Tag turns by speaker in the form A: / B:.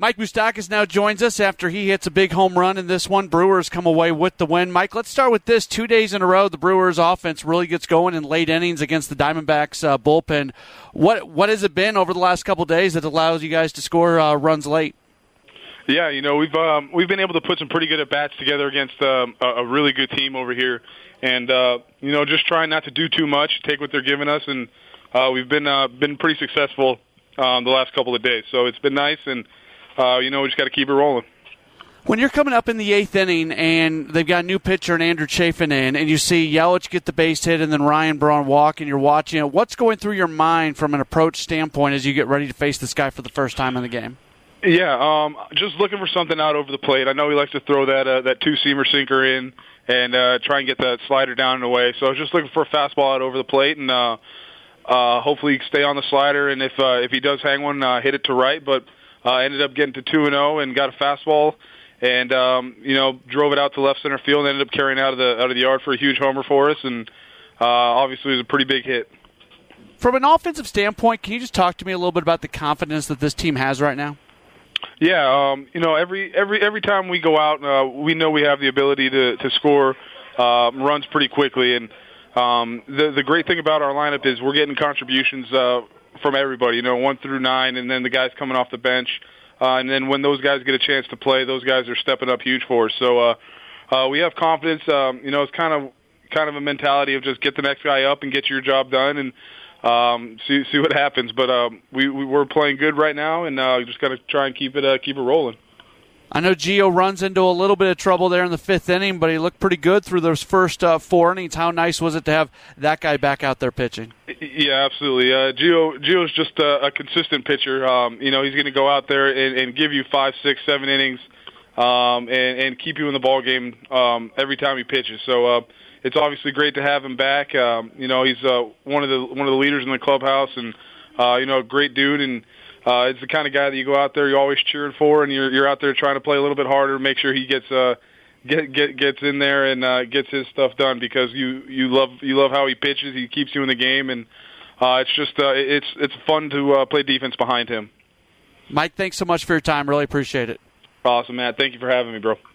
A: Mike Moustakas now joins us after he hits a big home run in this one. Brewers come away with the win. Mike, let's start with this. Two days in a row, the Brewers' offense really gets going in late innings against the Diamondbacks uh, bullpen. What what has it been over the last couple days that allows you guys to score uh, runs late?
B: Yeah, you know we've um, we've been able to put some pretty good at bats together against um, a, a really good team over here, and uh, you know just trying not to do too much, take what they're giving us, and uh, we've been uh, been pretty successful um, the last couple of days. So it's been nice and uh, you know, we just got to keep it rolling.
A: When you're coming up in the eighth inning and they've got a new pitcher and Andrew Chafin in, and you see Yelich get the base hit and then Ryan Braun walk, and you're watching it, what's going through your mind from an approach standpoint as you get ready to face this guy for the first time in the game?
B: Yeah, um, just looking for something out over the plate. I know he likes to throw that uh, that two seamer sinker in and uh, try and get that slider down and away. So I was just looking for a fastball out over the plate and uh, uh, hopefully stay on the slider. And if uh, if he does hang one, uh, hit it to right. But uh, ended up getting to two and zero oh and got a fastball, and um, you know drove it out to left center field. and Ended up carrying out of the out of the yard for a huge homer for us, and uh, obviously it was a pretty big hit.
A: From an offensive standpoint, can you just talk to me a little bit about the confidence that this team has right now?
B: Yeah, um, you know, every every every time we go out, uh, we know we have the ability to to score uh, runs pretty quickly, and um, the the great thing about our lineup is we're getting contributions uh, from everybody, you know, one through nine, and then the guys coming off the bench. Uh, and then when those guys get a chance to play, those guys are stepping up huge for us. So uh, uh, we have confidence. Um, you know, it's kind of kind of a mentality of just get the next guy up and get your job done and um, see see what happens. But um, we, we we're playing good right now, and uh, just got to try and keep it uh, keep it rolling.
A: I know Gio runs into a little bit of trouble there in the fifth inning, but he looked pretty good through those first uh, four innings. How nice was it to have that guy back out there pitching?
B: Yeah, absolutely. Uh, Gio Gio's just a, a consistent pitcher. Um, you know, he's going to go out there and, and give you five, six, seven innings, um, and, and keep you in the ball game um, every time he pitches. So uh, it's obviously great to have him back. Um, you know, he's uh, one of the one of the leaders in the clubhouse, and uh, you know, a great dude and uh, it's the kind of guy that you go out there, you're always cheering for, and you're you're out there trying to play a little bit harder, make sure he gets uh get get gets in there and uh, gets his stuff done because you you love you love how he pitches, he keeps you in the game, and uh, it's just uh, it's it's fun to uh, play defense behind him.
A: Mike, thanks so much for your time. Really appreciate it.
B: Awesome, Matt. Thank you for having me, bro.